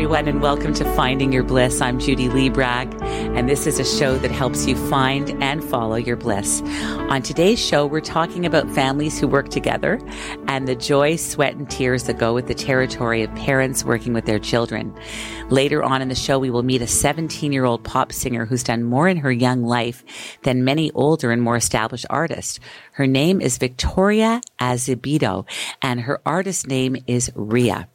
Everyone, and welcome to Finding Your Bliss. I'm Judy Librach, and this is a show that helps you find and follow your bliss. On today's show, we're talking about families who work together and the joy, sweat, and tears that go with the territory of parents working with their children. Later on in the show, we will meet a 17 year old pop singer who's done more in her young life than many older and more established artists. Her name is Victoria Azevedo, and her artist name is Ria.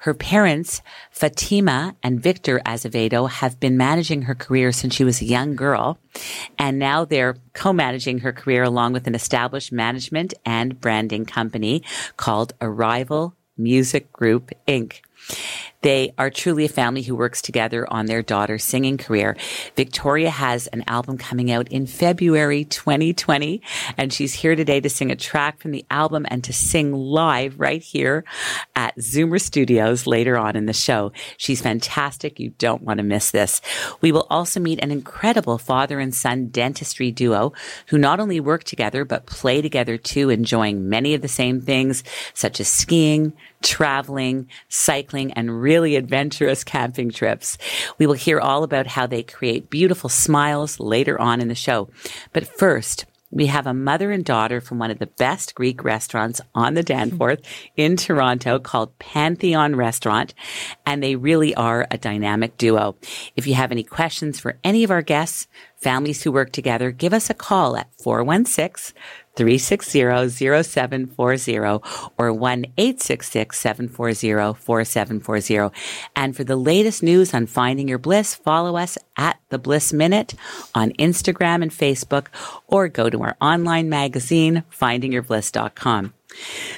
Her parents, Fatima and Victor Azevedo, have been managing her career since she was a young girl, and now they're co-managing her career along with an established management and branding company called Arrival Music Group Inc. They are truly a family who works together on their daughter's singing career. Victoria has an album coming out in February 2020, and she's here today to sing a track from the album and to sing live right here at Zoomer Studios later on in the show. She's fantastic. You don't want to miss this. We will also meet an incredible father and son dentistry duo who not only work together, but play together too, enjoying many of the same things, such as skiing, traveling, cycling, and really adventurous camping trips. We will hear all about how they create beautiful smiles later on in the show. But first, we have a mother and daughter from one of the best Greek restaurants on the Danforth in Toronto called Pantheon Restaurant. And they really are a dynamic duo. If you have any questions for any of our guests, families who work together, give us a call at 416 360-0740 or 1-866-740-4740. And for the latest news on finding your bliss, follow us at the Bliss Minute on Instagram and Facebook or go to our online magazine, findingyourbliss.com.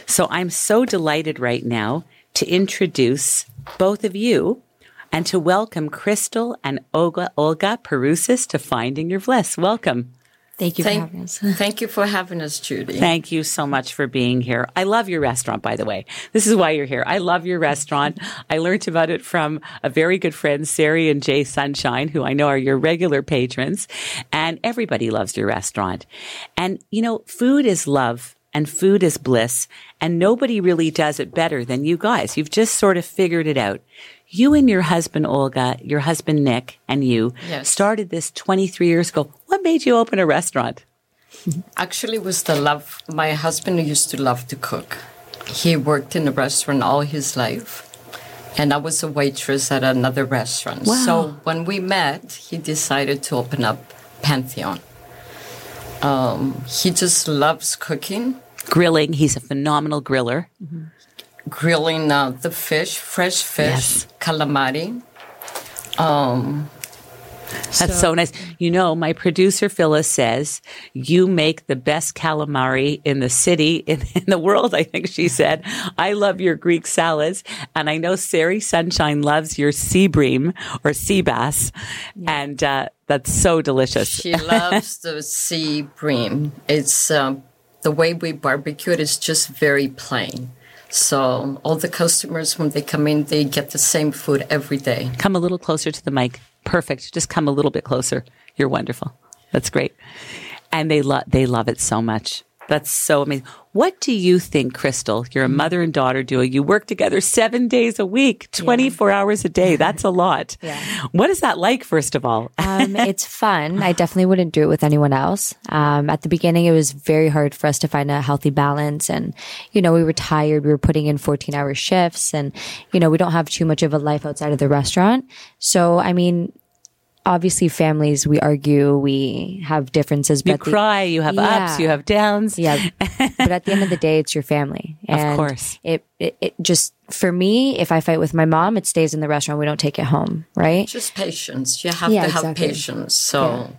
So I'm so delighted right now to introduce both of you and to welcome Crystal and Olga, Olga Perusis to Finding Your Bliss. Welcome. Thank you thank, for having us. thank you for having us, Judy. Thank you so much for being here. I love your restaurant, by the way. This is why you're here. I love your restaurant. I learned about it from a very good friend, Sari and Jay Sunshine, who I know are your regular patrons. And everybody loves your restaurant. And, you know, food is love and food is bliss. And nobody really does it better than you guys. You've just sort of figured it out. You and your husband, Olga, your husband, Nick, and you Yes. started this 23 years ago. What made you open a restaurant? Actually, it was the love. My husband used to love to cook. He worked in a restaurant all his life, and I was a waitress at another restaurant. Wow. So when we met, he decided to open up Pantheon. Um, he just loves cooking, Grilling. He's a phenomenal griller. Grilling uh, the fish, fresh fish, Yes. calamari. Um, That's so nice. You know, my producer Phyllis says you make the best calamari in the city, in, in the world. I think she said. I love your Greek salads, and I know Sari Sunshine loves your sea bream or sea bass, and uh, that's so delicious. She loves the sea bream. It's um, the way we barbecue it is just very plain. So all the customers when they come in, they get the same food every day. Come a little closer to the mic. Perfect. Just come a little bit closer. You're wonderful. That's great. And they love they love it so much. That's so amazing. What do you think, Crystal? You're a mother and daughter duo. You work together seven days a week, 24 hours a day. That's a lot. Yeah. What is that like, first of all? Um, it's fun. I definitely wouldn't do it with anyone else. Um, at the beginning, it was very hard for us to find a healthy balance. And, you know, we were tired. We were putting in 14 hour shifts and, you know, we don't have too much of a life outside of the restaurant. So, I mean, obviously families, we argue, we have differences. You but the- cry, you have ups, you have downs. Yeah. but at the end of the day, it's your family. And of course. It, it, it just, for me, if I fight with my mom, it stays in the restaurant. We don't take it home. Right. Just patience. You have Yeah, to have exactly. patience. So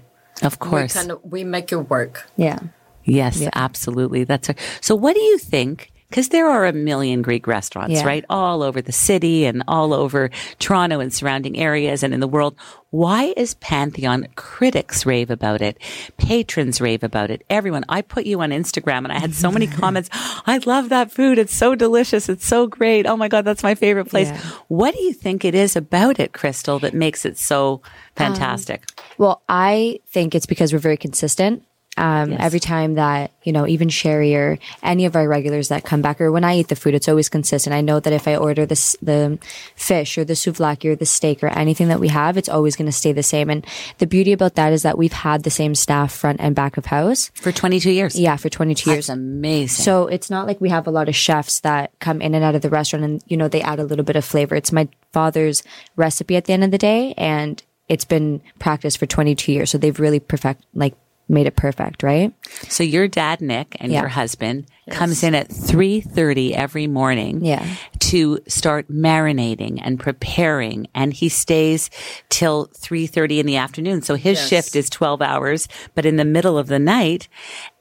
Of we course. kind of we make it work. Yeah. Yes, absolutely. That's a, so. What do you think because there are a million Greek restaurants, Yeah. right? All over the city and all over Toronto and surrounding areas and in the world. Why is Pantheon critics rave about it? Patrons rave about it. Everyone. I put you on Instagram and I had so many comments. I love that food. It's so delicious. It's so great. Oh my God, that's my favorite place. Yeah. What do you think it is about it, Crystal, that makes it so um, fantastic? Well, I think it's because we're very consistent. Um, Yes. Every time that, you know, even Sherry or any of our regulars that come back, or when I eat the food, it's always consistent. I know that if I order this, the fish or the souvlaki or the steak or anything that we have, it's always going to stay the same. And the beauty about that is that we've had the same staff front and back of house. For 22 years. Yeah, for 22 years. Amazing. So it's not like we have a lot of chefs that come in and out of the restaurant and, you know, they add a little bit of flavor. It's my father's recipe at the end of the day and it's been practiced for 22 years. So they've really perfect, like made it perfect, right? So your dad, Nick, and Yeah. your husband comes in at 3.30 every morning Yeah. to start marinating and preparing. And he stays till 3.30 in the afternoon. So his Yes. shift is 12 hours, but in the middle of the night.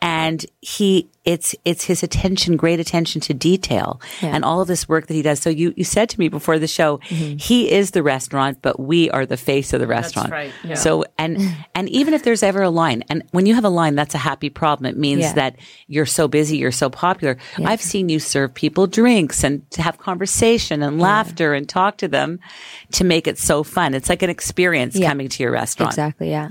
And he, it's, it's his attention, great attention to detail Yeah. and all of this work that he does. So you, you said to me before the show, mm-hmm. he is the restaurant, but we are the face of the restaurant. right, yeah. So, and, and even if there's ever a line, and when you have a line, that's a happy problem. It means that you're so busy, you're so popular. I've seen you serve people drinks and to have conversation and laughter and talk to them to make it so fun. It's like an experience Yeah. coming to your restaurant. Exactly. Yeah.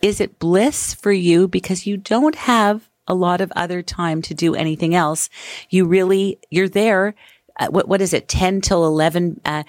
Is it bliss for you because you don't have a lot of other time to do anything else? You really, you're there. Uh, what what is it? Ten till eleven. Uh,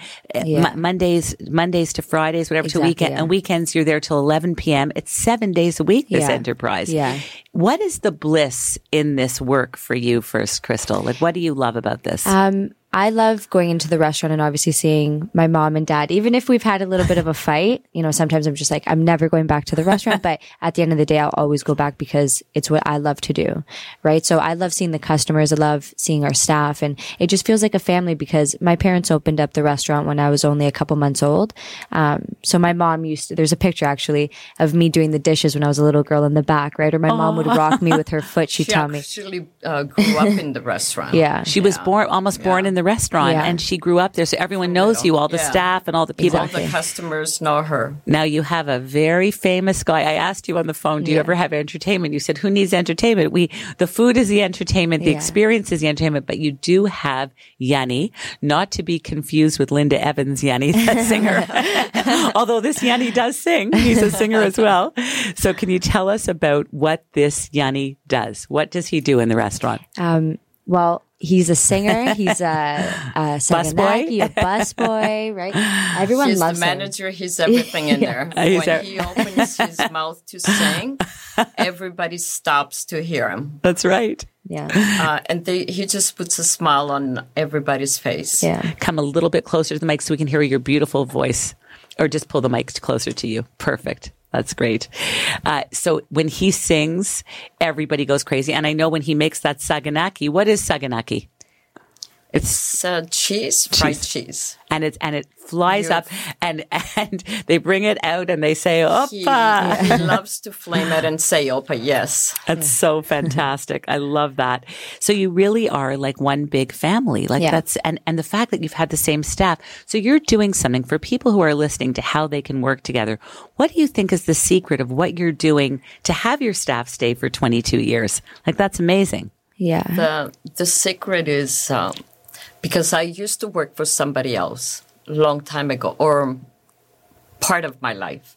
Yeah. Mo- Mondays, Mondays to Fridays, whatever to Exactly, weekend, yeah. and weekends. You're there till eleven p.m. It's seven days a week. This Yeah. enterprise. Yeah. What is the bliss in this work for you, first, Crystal? Like, what do you love about this? Um, I love going into the restaurant and obviously seeing my mom and dad, even if we've had a little bit of a fight, you know, sometimes I'm just like, I'm never going back to the restaurant, but at the end of the day, I'll always go back because it's what I love to do. Right. So I love seeing the customers. I love seeing our staff and it just feels like a family because my parents opened up the restaurant when I was only a couple months old. Um, so my mom used to, there's a picture actually of me doing the dishes when I was a little girl in the back, right? Or my mom would rock me with her foot. She'd She tell me. actually uh, grew up in the restaurant. Yeah. She was born, almost born in the restaurant, Yeah. and she grew up there, so everyone knows you, all the Yeah. staff and all the people. All the customers know her. Now you have a very famous guy. I asked you on the phone, do you Yeah. ever have entertainment? You said, who needs entertainment? We, the food is the entertainment, the Yeah. experience is the entertainment, but you do have Yanni, not to be confused with Linda Evans Yanni, the singer. Although this Yanni does sing. He's a singer as well. So can you tell us about what this Yanni does? What does he do in the restaurant? Um, well, he's a singer. He's a, a Saganaki, a busboy, right? Everyone He's the loves him. manager. He's everything in there. He's when a- he opens his mouth to sing, everybody stops to hear him, That's right. Yeah, uh, and they, he just puts a smile on everybody's face. yeah. come a little bit closer to the mic so we can hear your beautiful voice or just pull the mic closer to you perfect that's great. Uh, so when he sings everybody goes crazy. And i know when he makes that saganaki what is saganaki It's uh, cheese, fried cheese. and it and it flies up and and they bring it out and they say He, oppa he loves to flame it and say "Opa, yes." That's so fantastic. I love that. So you really are like one big family. Like Yeah. that's and and the fact that you've had the same staff. So you're doing something for people who are listening to how they can work together. What do you think is the secret of what you're doing to have your staff stay for 22 years? Like that's amazing. Yeah. The the secret is um, because I used to work for somebody else a long time ago, or part of my life,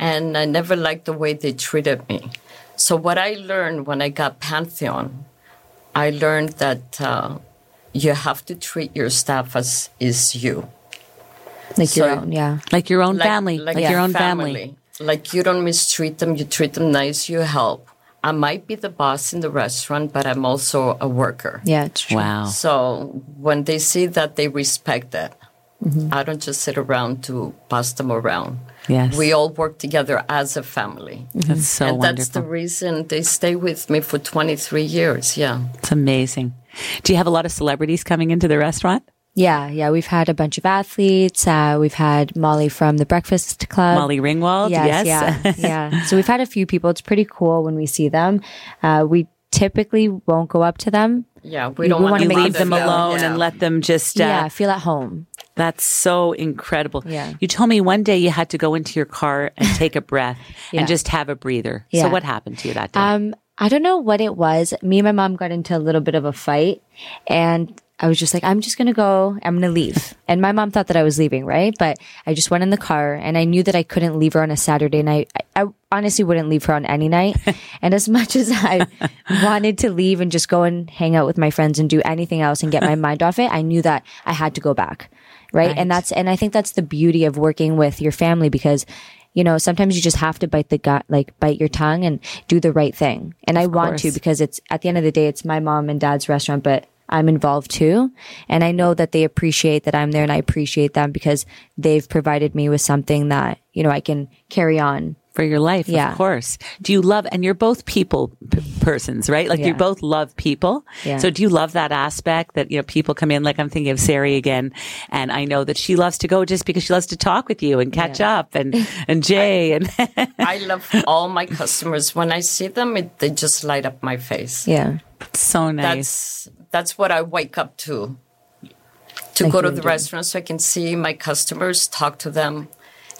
and I never liked the way they treated me. So what I learned when I got Pantheon, I learned that uh, you have to treat your staff as is you. like your own. Yeah. Like your own family, like, your own family. Like you don't mistreat them, you treat them nice, you help. I might be the boss in the restaurant, but I'm also a worker. Yeah. True. Wow. So when they see that, they respect that. Mm-hmm. I don't just sit around to pass them around. Yes. We all work together as a family. That's so and that's the reason they stay with me for 23 years. Yeah. it's amazing. Do you have a lot of celebrities coming into the restaurant? Yeah. Yeah. We've had a bunch of athletes. Uh, we've had Molly from the Breakfast Club. Molly Ringwald, Yes, yes. yeah, yeah. So we've had a few people. It's pretty cool when we see them. Uh, we typically won't go up to them. Yeah, we We don't want wanna leave them feel- alone Yeah. and let them just uh, yeah, feel at home. That's so incredible. Yeah. You told me one day you had to go into your car and take a breath Yeah. and just have a breather. Yeah. So what happened to you that day? Um, I don't know what it was. Me and my mom got into a little bit of a fight and I was just like, I'm just going to go. I'm going to leave. And my mom thought that I was leaving, right? But I just went in the car and I knew that I couldn't leave her on a Saturday night. I, I honestly wouldn't leave her on any night. and as much as I wanted to leave and just go and hang out with my friends and do anything else and get my mind off it, I knew that I had to go back. Right? And that's, and I think that's the beauty of working with your family because you know, sometimes you just have to bite the gut, like bite your tongue and do the right thing. And I want to because it's at the end of the day, it's my mom and dad's restaurant, but I'm involved too. And I know that they appreciate that I'm there and I appreciate them because they've provided me with something that, you know, I can carry on. for your life, Yeah. of course. Do you love, and you're both people p- persons, right? Like you both love people. Yeah. So do you love that aspect that, you know, people come in, like I'm thinking of Sari again, and I know that she loves to go just because she loves to talk with you and catch up and, and Jay and I love all my customers. When I see them, it, they just light up my face. Yeah. so nice. That's that's what I wake up to. To Like go to the do. restaurant so I can see my customers, talk to them,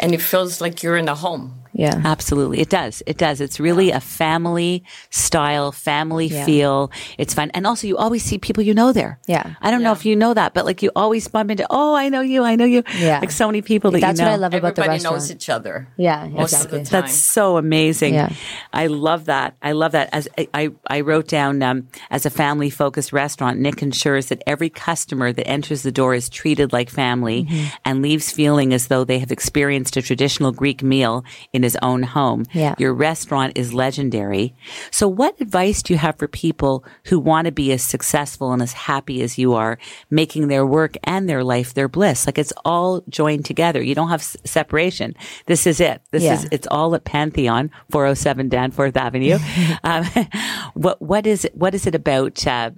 and it feels like you're in a home. Yeah. Absolutely. It does. It does. It's really a family style, family Yeah. feel. It's fun. And also you always see people you know there. Yeah. I don't know if you know that, but like you always bump into, oh, I know you. I know you. Yeah. Like so many people that That's you know. That's what I love about the Everybody restaurant. knows each other. Yeah, most exactly. of the time. That's so amazing. Yeah. I love that. I love that. As I, I, I wrote down, um, as a family focused restaurant, Nick ensures that every customer that enters the door is treated like family Mm-hmm. and leaves feeling as though they have experienced a traditional Greek meal in his own home. Yeah. Your restaurant is legendary. So what advice do you have for people who want to be as successful and as happy as you are, making their work and their life their bliss? Like it's all joined together. You don't have s- separation. This is it. This Yeah. is, it's all at Pantheon, 407 Danforth Avenue. um, what, what is it, what is it about, uh,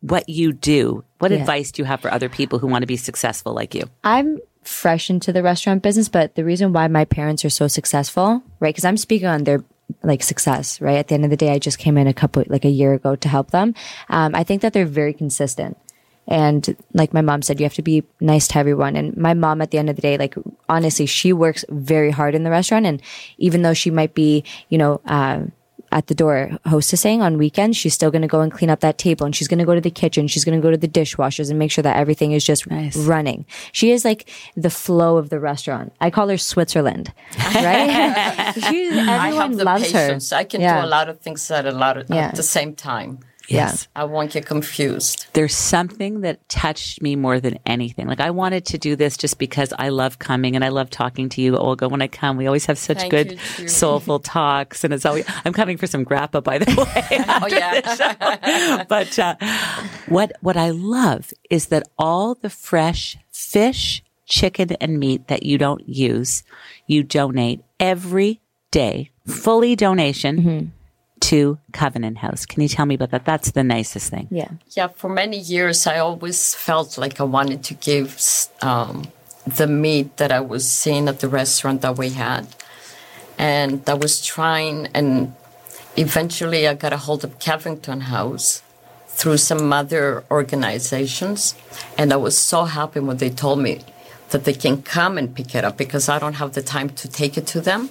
what you do? What Yeah. advice do you have for other people who want to be successful like you? I'm fresh into the restaurant business, but the reason why my parents are so successful, right? Because I'm speaking on their like success, right? At the end of the day, I just came in a couple, like a year ago to help them. Um, I think that they're very consistent. And like my mom said, you have to be nice to everyone. And my mom, at the end of the day, like honestly, she works very hard in the restaurant. And even though she might be, you know, uh, at the door hostessing on weekends, she's still going to go and clean up that table and she's going to go to the kitchen. She's going to go to the dishwashers and make sure that everything is just Nice. running. She is like the flow of the restaurant. I call her Switzerland, right? she, everyone I have the loves patience. her. I can Yeah. do a lot of things at a lot of, Yeah. at the same time. Yes. I won't get confused. there's something that touched me more than anything. Like I wanted to do this just because I love coming and I love talking to you, Olga. When I come, we always have such Thank good, soulful talks, and it's always. I'm coming for some grappa, by the way. Oh yeah. but uh, what what I love is that all the fresh fish, chicken, and meat that you don't use, you donate every day, fully donation. To Covenant House. Can you tell me about that? That's the nicest thing. Yeah. Yeah, for many years, I always felt like I wanted to give um, the meat that I was seeing at the restaurant that we had. And I was trying, and eventually I got a hold of Covenant House through some other organizations. And I was so happy when they told me that they can come and pick it up because I don't have the time to take it to them.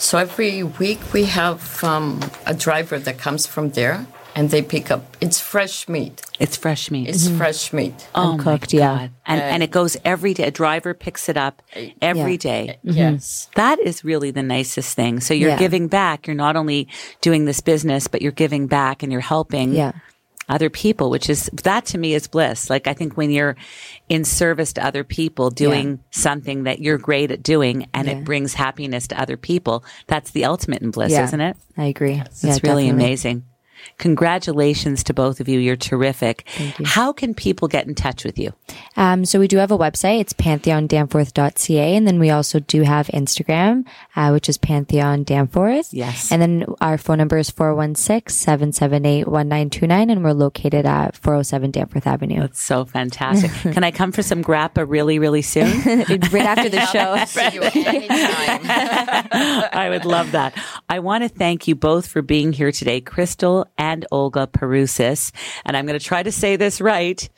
So every week we have um, a driver that comes from there and they pick up. It's fresh meat. It's fresh meat. It's fresh meat. Oh my Uncooked, yeah. God. And, and it goes every day. A driver picks it up every Yeah. day. Yes. That is really the nicest thing. So you're Yeah. giving back. You're not only doing this business, but you're giving back and you're helping Yeah. Other people, which is that to me is bliss. Like I think when you're in service to other people, doing something that you're great at doing and Yeah. it brings happiness to other people, that's the ultimate in bliss, Yeah. isn't it? I agree. It's Yeah, really definitely. amazing. Congratulations to both of you. You're terrific. How can people get in touch with you? Um, so we do have a website. It's pantheondanforth.ca. And then we also do have Instagram, uh, which is Pantheon Danforth. Yes. And then our phone number is 416-778-1929. And we're located at 407 Danforth Avenue. That's so fantastic. Can I come for some grappa really, really soon? right after the show. See you anytime. I would love that. I want to thank you both for being here today, Crystal and Olga Perusis. And I'm going to try to say this right.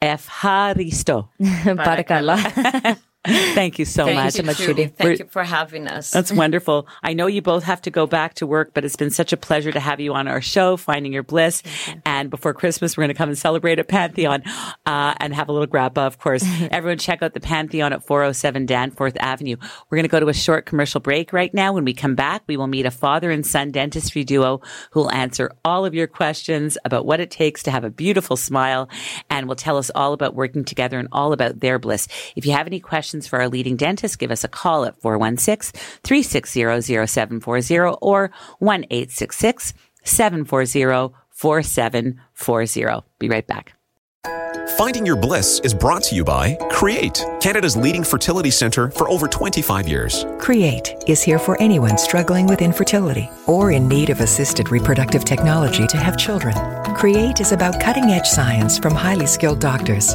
Efharisto. Parakalo. Thank you so Thank much. you, much, Judy. Judy. Thank We're- you for having us. That's wonderful. I know you both have to go back to work, but it's been such a pleasure to have you on our show, Finding Your Bliss. And before Christmas, we're going to come and celebrate at Pantheon uh, and have a little grappa, of course. Everyone check out the Pantheon at 407 Danforth Avenue. We're going to go to a short commercial break right now. When we come back, we will meet a father and son dentistry duo who will answer all of your questions about what it takes to have a beautiful smile and will tell us all about working together and all about their bliss. If you have any questions for our leading dentist, give us a call at 416-360-0740 or 1-866-740-4740. Be right back. Finding Your Bliss is brought to you by Create, Canada's leading fertility center for over 25 years. Create is here for anyone struggling with infertility or in need of assisted reproductive technology to have children. Create is about cutting edge science from highly skilled doctors.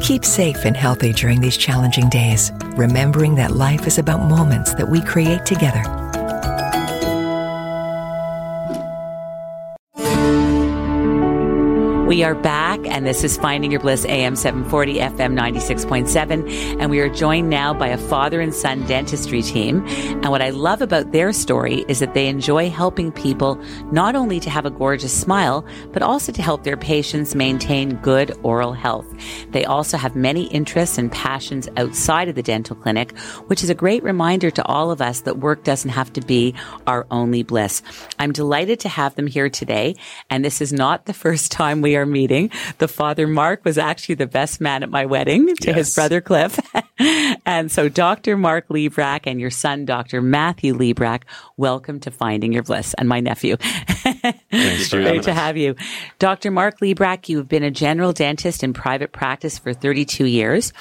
Keep safe and healthy during these challenging days, remembering that life is about moments that we create together. We are back, and this is Finding Your Bliss AM 740 FM 96.7. And we are joined now by a father and son dentistry team. And what I love about their story is that they enjoy helping people not only to have a gorgeous smile, but also to help their patients maintain good oral health. They also have many interests and passions outside of the dental clinic, which is a great reminder to all of us that work doesn't have to be our only bliss. I'm delighted to have them here today. And this is not the first time we are meeting. The father, Mark, was actually the best man at my wedding to his brother, Cliff. and so Dr. Mark Librach and your son, Dr. Matthew Librach, welcome to Finding Your Bliss and my nephew. Thanks for Great to us. have you. Dr. Mark Librach, you've been a general dentist in private practice for 32 years.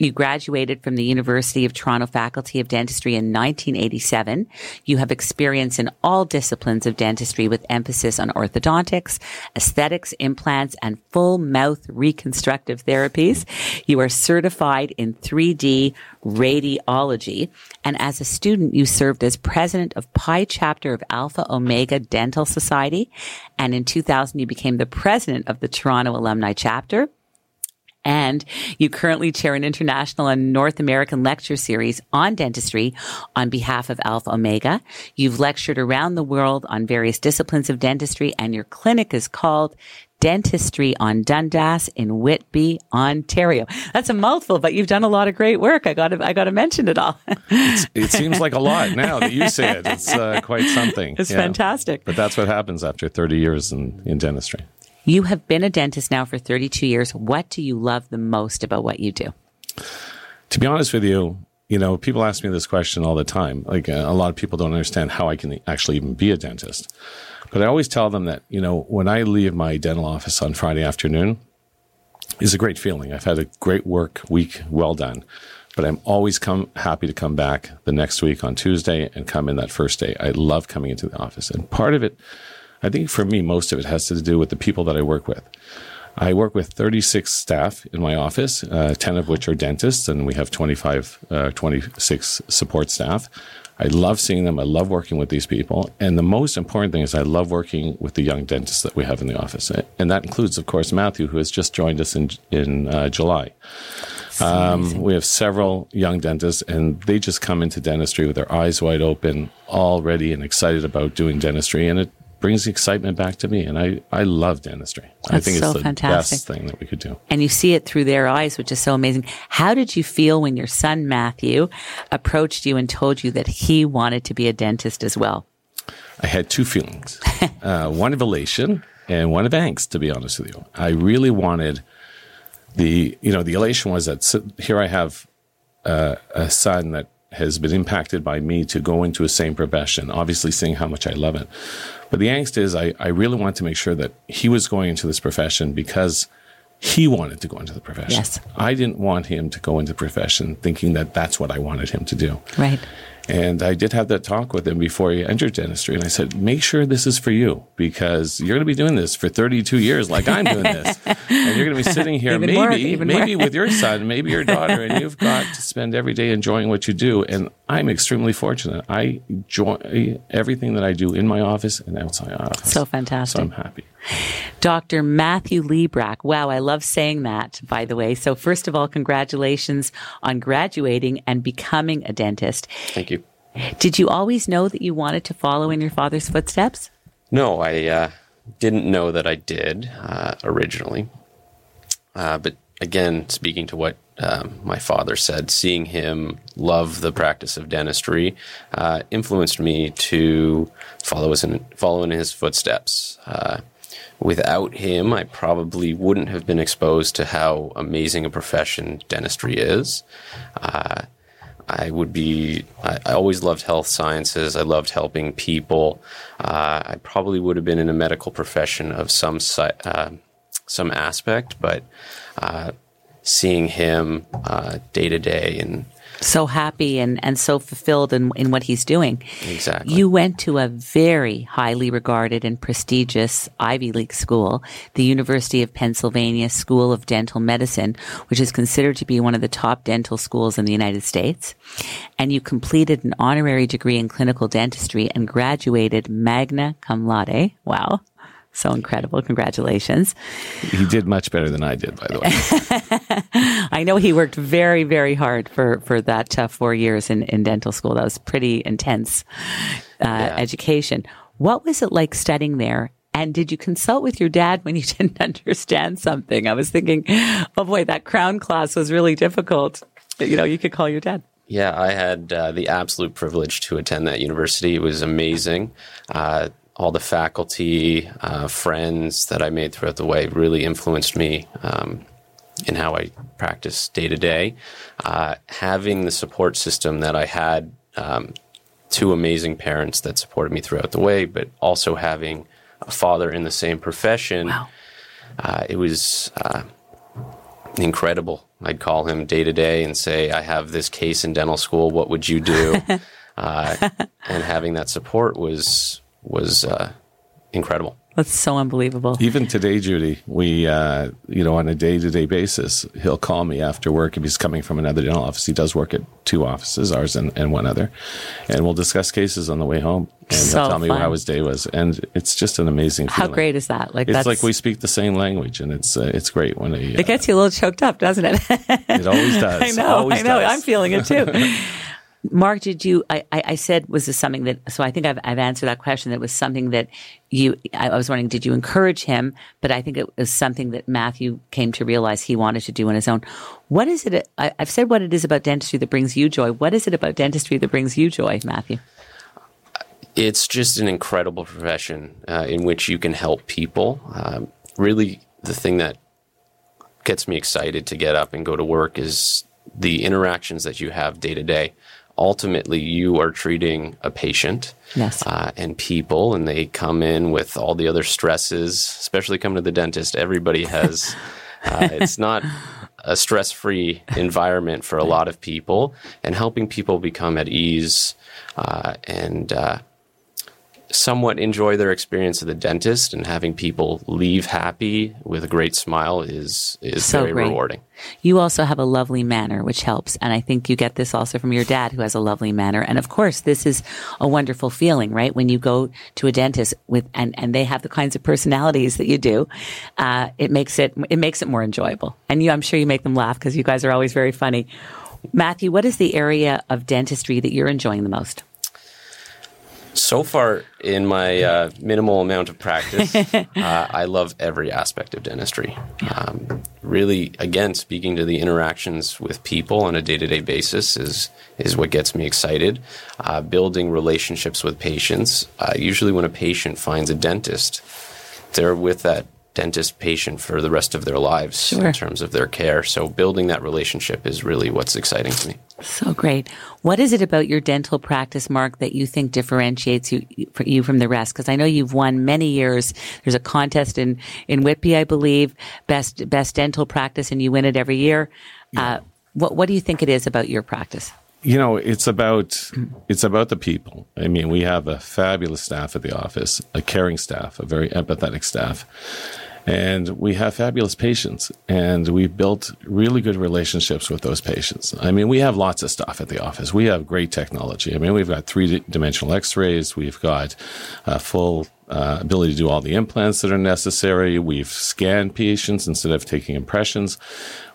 You graduated from the University of Toronto Faculty of Dentistry in 1987. You have experience in all disciplines of dentistry with emphasis on orthodontics, aesthetics, implants, and full mouth reconstructive therapies. You are certified in 3D radiology. And as a student, you served as president of Pi chapter of Alpha Omega Dental Society. And in 2000, you became the president of the Toronto Alumni chapter. And you currently chair an international and North American lecture series on dentistry on behalf of Alpha Omega. You've lectured around the world on various disciplines of dentistry and your clinic is called Dentistry on Dundas in Whitby, Ontario. That's a mouthful, but you've done a lot of great work. I got to, I got to mention it all. It seems like a lot now that you say it. It's uh, quite something. It's Yeah. fantastic. But that's what happens after 30 years in, in dentistry. You have been a dentist now for 32 years. What do you love the most about what you do? To be honest with you, you know, people ask me this question all the time. Like uh, a lot of people don't understand how I can actually even be a dentist. But I always tell them that, you know, when I leave my dental office on Friday afternoon, is a great feeling. I've had a great work week, well done. But I'm always come happy to come back the next week on Tuesday and come in that first day. I love coming into the office. And part of it, I think for me, most of it has to do with the people that I work with. I work with 36 staff in my office, uh, 10 of which are dentists, and we have 25, uh, 26 support staff. I love seeing them. I love working with these people. And the most important thing is I love working with the young dentists that we have in the office. And that includes, of course, Matthew, who has just joined us in, in uh, July. Um, we have several young dentists, and they just come into dentistry with their eyes wide open, all ready and excited about doing dentistry. And it brings the excitement back to me. And I, I love dentistry. I think so it's the fantastic. best thing that we could do. and you see it through their eyes, which is so amazing. How did you feel when your son Matthew approached you and told you that he wanted to be a dentist as well? I had two feelings uh, one of elation and one of angst, to be honest with you. I really wanted the, you know, the elation was that here I have uh, a son that has been impacted by me to go into a same profession, obviously seeing how much I love it. But the angst is I, I really want to make sure that he was going into this profession because he wanted to go into the profession. Yes. I didn't want him to go into the profession thinking that that's what I wanted him to do. Right. And I did have that talk with him before he entered dentistry. And I said, make sure this is for you because you're going to be doing this for 32 years, like I'm doing this. and you're going to be sitting here, Even maybe, more, maybe more. with your son, maybe your daughter, and you've got to spend every day enjoying what you do. And I'm extremely fortunate. I enjoy everything that I do in my office and outside my office. So fantastic. So I'm happy. Dr. Matthew Librach. Wow, I love saying that, by the way. So, first of all, congratulations on graduating and becoming a dentist. Thank you. Did you always know that you wanted to follow in your father's footsteps? No, I uh, didn't know that I did uh, originally. Uh, but again, speaking to what um, my father said, seeing him love the practice of dentistry uh, influenced me to follow, his, follow in his footsteps. Uh, without him, I probably wouldn't have been exposed to how amazing a profession dentistry is. Uh, I would be. I, I, always loved health sciences. I loved helping people. Uh, I probably would have been in a medical profession of some uh, some aspect, but uh, seeing him day to day and so happy and, and so fulfilled in, in what he's doing. Exactly. You went to a very highly regarded and prestigious Ivy League school, the University of Pennsylvania School of Dental Medicine, which is considered to be one of the top dental schools in the United States. And you completed an honorary degree in clinical dentistry and graduated magna cum laude. Wow. So incredible. Congratulations. He did much better than I did, by the way. I know he worked very, very hard for, for that uh, four years in, in dental school. That was pretty intense uh, yeah. education. What was it like studying there? And did you consult with your dad when you didn't understand something? I was thinking, oh boy, that crown class was really difficult. You know, you could call your dad. Yeah, I had uh, the absolute privilege to attend that university. It was amazing. Uh, all the faculty, uh, friends that I made throughout the way really influenced me um, in how I practice day to day. Uh, having the support system that I had, um, two amazing parents that supported me throughout the way, but also having a father in the same profession, wow. uh, it was uh, incredible. I'd call him day to day and say, I have this case in dental school. What would you do? Uh, and having that support was was uh, incredible. That's so unbelievable. Even today, Judy, we, uh, you know, on a day to day basis, he'll call me after work if he's coming from another dental office. He does work at two offices, ours and, and one other. And we'll discuss cases on the way home. And so he'll tell me how his day was. And it's just an amazing How great is that? Like It's that's, like we speak the same language, and it's uh, it's great when he, it gets you a little choked up, doesn't it? it always does. I know. Always I know. does. I'm feeling it too. Mark, did you? I, I said, was this something that? So I think I've, I've answered that question. That was something that you. I, was wondering, did you encourage him? But I think it was something that Matthew came to realize he wanted to do on his own. What is it? I, I've said what it is about dentistry that brings you joy. What is it about dentistry that brings you joy, Matthew? It's just an incredible profession uh, in which you can help people. Um, really, the thing that gets me excited to get up and go to work is the interactions that you have day to day. Ultimately, you are treating a patient Yes. uh, and people, and they come in with all the other stresses, especially coming to the dentist. Everybody has, uh, it's not a stress free environment for a lot of people, and helping people become at ease uh, and uh, somewhat enjoy their experience of the dentist and having people leave happy with a great smile is is So very great. rewarding. You also have a lovely manner, which helps. And I think you get this also from your dad, who has a lovely manner. And of course, this is a wonderful feeling, right? When you go to a dentist with, and, and they have the kinds of personalities that you do, uh, it makes it, it makes it more enjoyable. And you, I'm sure you make them laugh because you guys are always very funny. Matthew, what is the area of dentistry that you're enjoying the most? So far, in my uh, minimal amount of practice, uh, I love every aspect of dentistry. Um, really, again, speaking to the interactions with people on a day to day basis is is what gets me excited. Uh, building relationships with patients. Uh, usually, when a patient finds a dentist, they're with that dentist patient for the rest of their lives Sure. in terms of their care. So building that relationship is really what's exciting to me. So great. What is it about your dental practice, Mark, that you think differentiates you for you from the rest? Because I know you've won many years. There's a contest in in Whitby, I believe, best best dental practice, and you win it every year. Uh, what what do you think it is about your practice? You know it's about it's about the people. I mean we have a fabulous staff at the office a caring staff a very empathetic staff. And we have fabulous patients. And we've built really good relationships with those patients. I mean we have lots of stuff at the office. We have great technology. I mean we've got three dimensional x-rays. We've got a full uh, ability to do all the implants that are necessary. We've scanned patients instead of taking impressions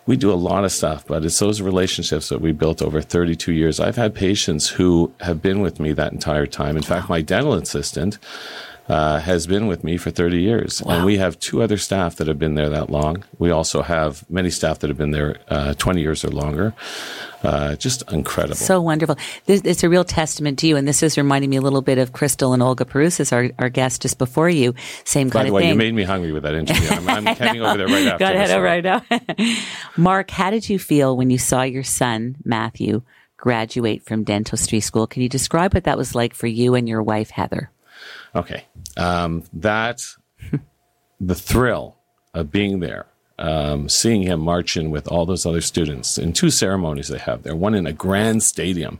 we do a lot of stuff, but it's those relationships that we built over 32 years. I've had patients who have been with me that entire time. In fact, my dental assistant uh, has been with me for 30 years. And we have two other staff that have been there that long. We also have many staff that have been there uh, 20 years or longer. Uh, just incredible. So wonderful. This, it's a real testament to you. And this is reminding me a little bit of Crystal and Olga Perusis, our, our guest just before you. Same By kind the of way, thing. you made me hungry with that interview. I'm, I'm heading over there right after. Got head over right now. Mark, how did you feel when you saw your son, Matthew, graduate from dentistry school? Can you describe what that was like for you and your wife, Heather? Okay. Um, that, the thrill of being there, um, seeing him march in with all those other students in two ceremonies they have there, one in a grand stadium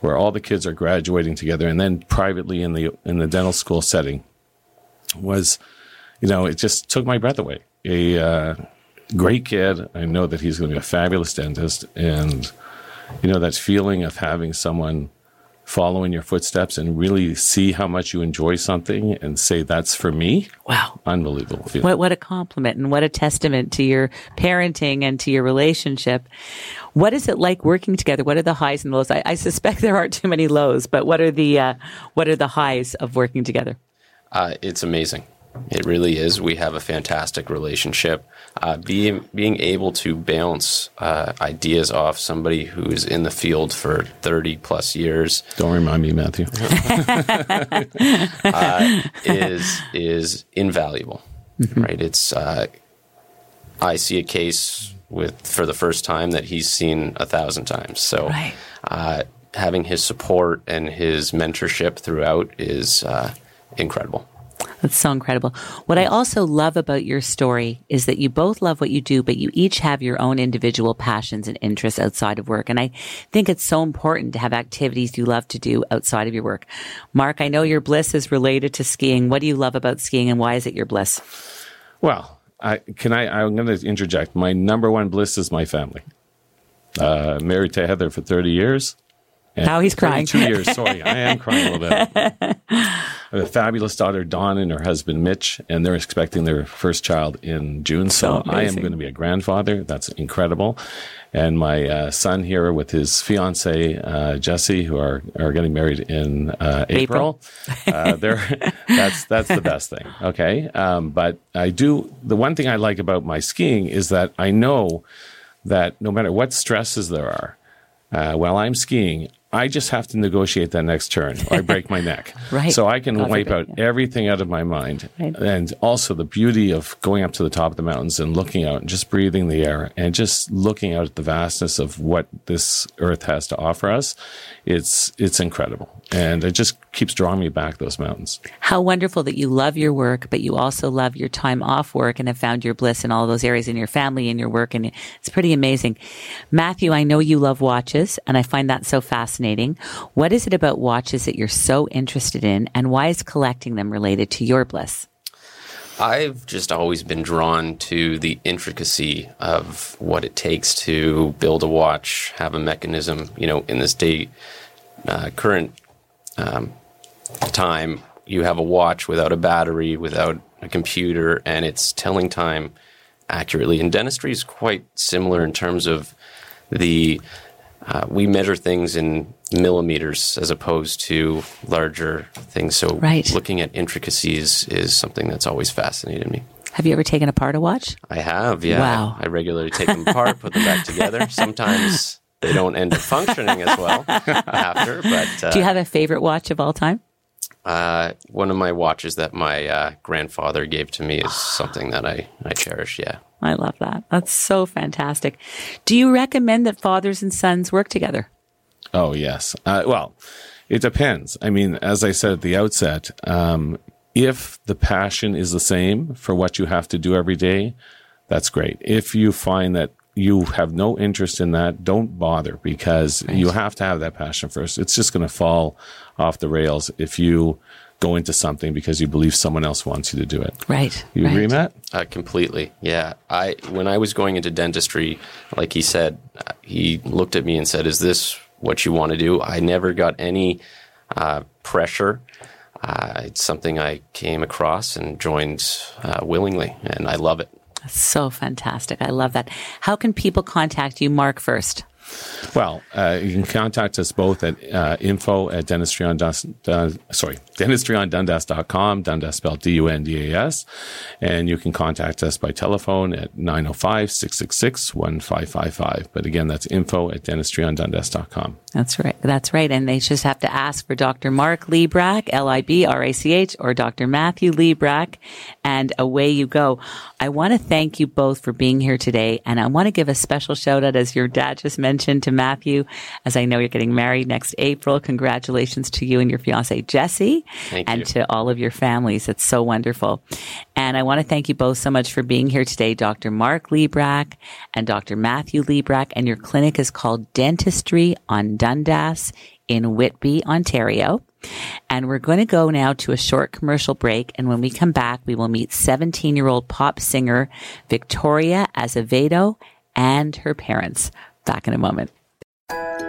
where all the kids are graduating together and then privately in the, in the dental school setting was, you know, it just took my breath away. A, uh, great kid. I know that he's going to be a fabulous dentist. And, you know, that feeling of having someone follow in your footsteps and really see how much you enjoy something and say, that's for me. Wow. Unbelievable feeling. What, what a compliment and what a testament to your parenting and to your relationship. What is it like working together? What are the highs and lows? I, I suspect there aren't too many lows, but what are the, uh, what are the highs of working together? Uh, it's amazing. It really is. We have a fantastic relationship. Uh, being being able to bounce uh, ideas off somebody who is in the field for thirty plus years Don't remind me, Matthew. is is invaluable, right? It's uh, I see a case with for the first time that he's seen a thousand times. So Right. uh, having his support and his mentorship throughout is uh, incredible. That's so incredible. What I also love about your story is that you both love what you do, but you each have your own individual passions and interests outside of work. And I think it's so important to have activities you love to do outside of your work. Mark, I know your bliss is related to skiing. What do you love about skiing and why is it your bliss? Well, I, can I? I'm going to interject. My number one bliss is my family. Uh, married to Heather for 30 years. And Now he's crying. Two years. Sorry, I am crying a little bit. I have a fabulous daughter, Dawn, and her husband, Mitch, and they're expecting their first child in June. So, So I am going to be a grandfather. That's incredible. And my uh, son here with his fiance, uh, Jesse, who are, are getting married in uh, April. uh, they're, that's, that's the best thing. Okay. Um, but I do, the one thing I like about my skiing is that I know that no matter what stresses there are, uh, while I'm skiing, I just have to negotiate that next turn or I break my neck. Right. So I can God wipe forbid, out everything out of my mind. Right. And also the beauty of going up to the top of the mountains and looking out and just breathing the air and just looking out at the vastness of what this earth has to offer us. It's, it's incredible. And it just keeps drawing me back those mountains. How wonderful that you love your work, but you also love your time off work and have found your bliss in all those areas in your family and your work. And it's pretty amazing. Matthew, I know you love watches and I find that so fascinating. What is it about watches that you're so interested in and why is collecting them related to your bliss? I've just always been drawn to the intricacy of what it takes to build a watch, have a mechanism. You know, in this day, uh, current um, time, you have a watch without a battery, without a computer, and it's telling time accurately. And dentistry is quite similar in terms of the uh, we measure things in millimeters as opposed to larger things. So Right. looking at intricacies is something that's always fascinated me. Have you ever taken apart a watch? I have, yeah. Wow. I regularly take them apart, put them back together. Sometimes they don't end up functioning as well after, but uh, Do you have a favorite watch of all time? Uh, one of my watches that my uh, grandfather gave to me is something that I, I cherish. Yeah. I love that. That's so fantastic. Do you recommend that fathers and sons work together? Oh, yes. Uh, well, it depends. I mean, as I said at the outset, um, if the passion is the same for what you have to do every day, that's great. If you find that you have no interest in that, don't bother because right. you have to have that passion first. It's just going to fall off the rails if you go into something because you believe someone else wants you to do it. Right. You right. agree, Matt? Uh, completely. Yeah. I when I was going into dentistry, like he said, uh, he looked at me and said, "Is this what you want to do?" I never got any uh, pressure. Uh, it's something I came across and joined uh, willingly, and I love it. So fantastic. I love that. How can people contact you, Mark, first? Well, uh, you can contact us both at uh, info at dentistry on Dundas, uh, sorry, dentistryondundas.com, Dundas spelled D-U-N-D-A-S. And you can contact us by telephone at 905-666-1555. But again, that's info at dentistryondundas.com. That's right. That's right. And they just have to ask for Dr. Mark Librach, L-I-B-R-A-C-H, or Dr. Matthew Librach, and away you go. I want to thank you both for being here today. And I want to give a special shout out, as your dad just mentioned, to Matthew, as I know you're getting married next April. Congratulations to you and your fiance, Jesse, Thank and you. to all of your families. It's so wonderful. And I want to thank you both so much for being here today, Dr. Mark Librach and Dr. Matthew Librach. And your clinic is called Dentistry on Dundas in Whitby, Ontario. And we're going to go now to a short commercial break. And when we come back, we will meet 17 year old pop singer Victoria Azevedo and her parents. Back in a moment.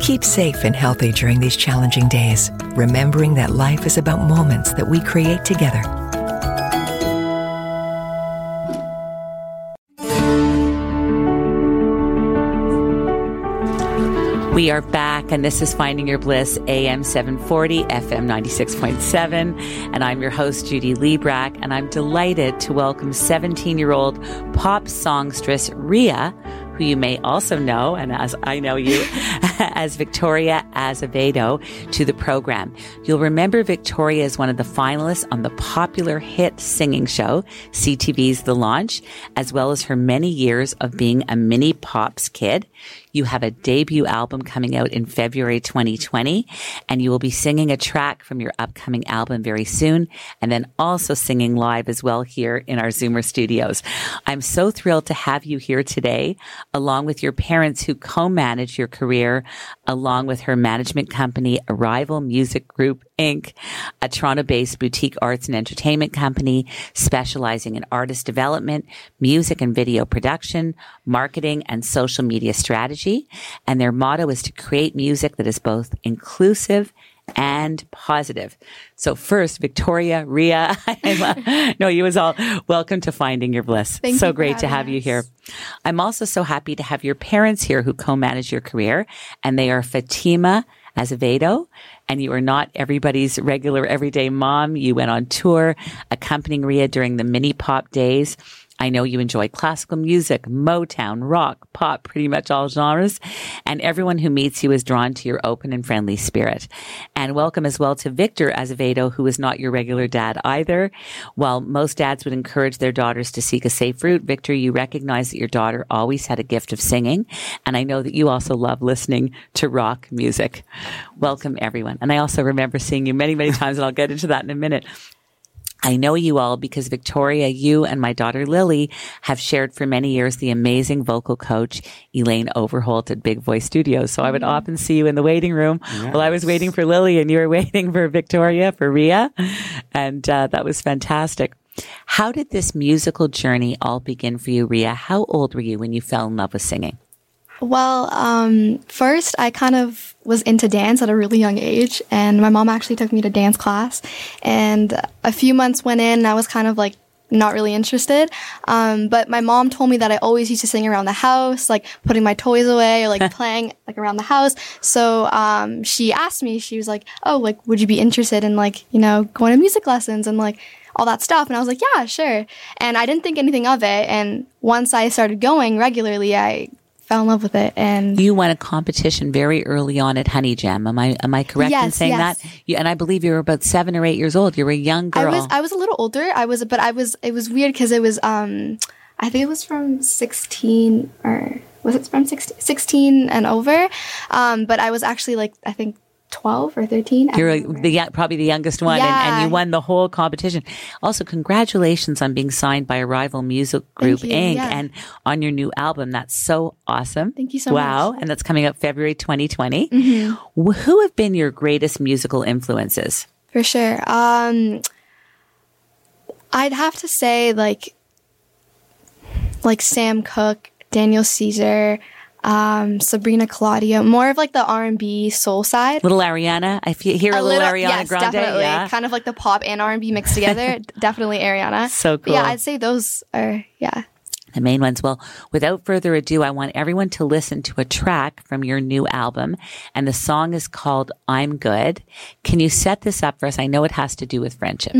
Keep safe and healthy during these challenging days, remembering that life is about moments that we create together. We are back, and this is Finding Your Bliss, AM 740, FM 96.7. And I'm your host, Judy Librach, and I'm delighted to welcome 17 year old pop songstress Ria, who you may also know, and as I know you, as Victoria Azevedo, to the program. You'll remember Victoria is one of the finalists on the popular hit singing show, CTV's The Launch, as well as her many years of being a mini pops kid. You have a debut album coming out in February 2020, and you will be singing a track from your upcoming album very soon, and then also singing live as well here in our Zoomer studios. I'm so thrilled to have you here today, along with your parents who co-manage your career, along with her management company, Arrival Music Group Inc., a Toronto-based boutique arts and entertainment company specializing in artist development, music and video production, marketing, and social media strategy. And their motto is to create music that is both inclusive and positive. So first, Victoria, Ria, no, you as all, welcome to Finding Your Bliss. Thank so you great to have you here. I'm also so happy to have your parents here who co-manage your career and they are Fatima Azevedo and you are not everybody's regular everyday mom. You went on tour accompanying Ria during the mini pop days. I know you enjoy classical music, Motown, rock, pop, pretty much all genres. And everyone who meets you is drawn to your open and friendly spirit. And welcome as well to Victor Azevedo, who is not your regular dad either. While most dads would encourage their daughters to seek a safe route, Victor, you recognize that your daughter always had a gift of singing. And I know that you also love listening to rock music. Welcome everyone. And I also remember seeing you many, many times, and I'll get into that in a minute I know you all because Victoria, you and my daughter Lily have shared for many years the amazing vocal coach Elaine Overholt at Big Voice Studios. So I would often see you in the waiting room while I was waiting for Lily and you were waiting for Victoria, for Ria. And uh, that was fantastic. How did this musical journey all begin for you, Ria? How old were you when you fell in love with singing? Well, um, first, I kind of was into dance at a really young age, and my mom actually took me to dance class. And a few months went in, and I was kind of like not really interested. Um, but my mom told me that I always used to sing around the house, like putting my toys away or like playing like around the house. So um, she asked me, she was like, "Oh, like, would you be interested in like you know going to music lessons and like all that stuff?" And I was like, "Yeah, sure." And I didn't think anything of it. And once I started going regularly, I fell in love with it and You won a competition very early on at Honey Jam. Am I am I correct in Yes, saying yes. that? You, and I believe you were about seven or eight years old. You were a young girl. I was I was a little older. I was but I was it was weird because it was um I think it was from 16 or was it from 16, 16 and over. Um but I was actually like I think 12 or 13. You're don't like remember. the young- probably the youngest one, and, and you won the whole competition. Also, congratulations on being signed by Arrival Music Group Inc. yeah. and on your new album. That's so awesome. Thank you so wow. much. Mm-hmm. and that's coming up February 2020. Wh- Who have been your greatest musical influences? For sure. Um I'd have to say like like Sam Cooke, Daniel Caesar, um, Sabrina Claudio, more of like the R and B soul side. Little Ariana. I hear a, little, Ariana yes, Grande. definitely. Yeah. Kind of like the pop and R and B mixed together. definitely Ariana. So But yeah. I'd say those are yeah. the main ones. Well, without further ado, I want everyone to listen to a track from your new album, and the song is called "I'm Good." Can you set this up for us? I know it has to do with friendship.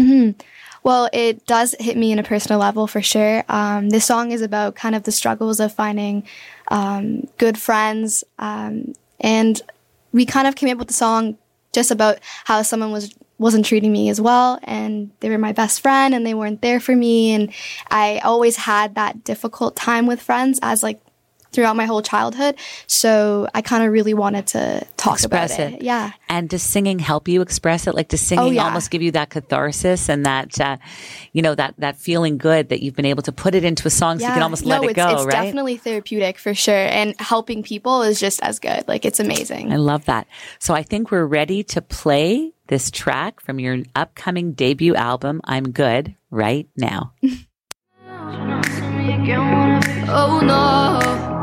Well, it does hit me in a personal level for sure. Um, this song is about kind of the struggles of finding um, good friends, um, and we kind of came up with the song just about how someone was wasn't treating me as well, and they were my best friend, and they weren't there for me, and I always had that difficult time with friends as like throughout my whole childhood. So I kind of really wanted to talk Express about it. it. Yeah. And does singing help you express it? Like does singing Oh, yeah. almost give you that catharsis and that, uh, you know, that, that feeling good that you've been able to put it into a song so you can almost let it it's, go, it's right? definitely therapeutic for sure. And helping people is just as good. Like it's amazing. I love that. So I think we're ready to play this track from your upcoming debut album, I'm Good, right now. Oh no.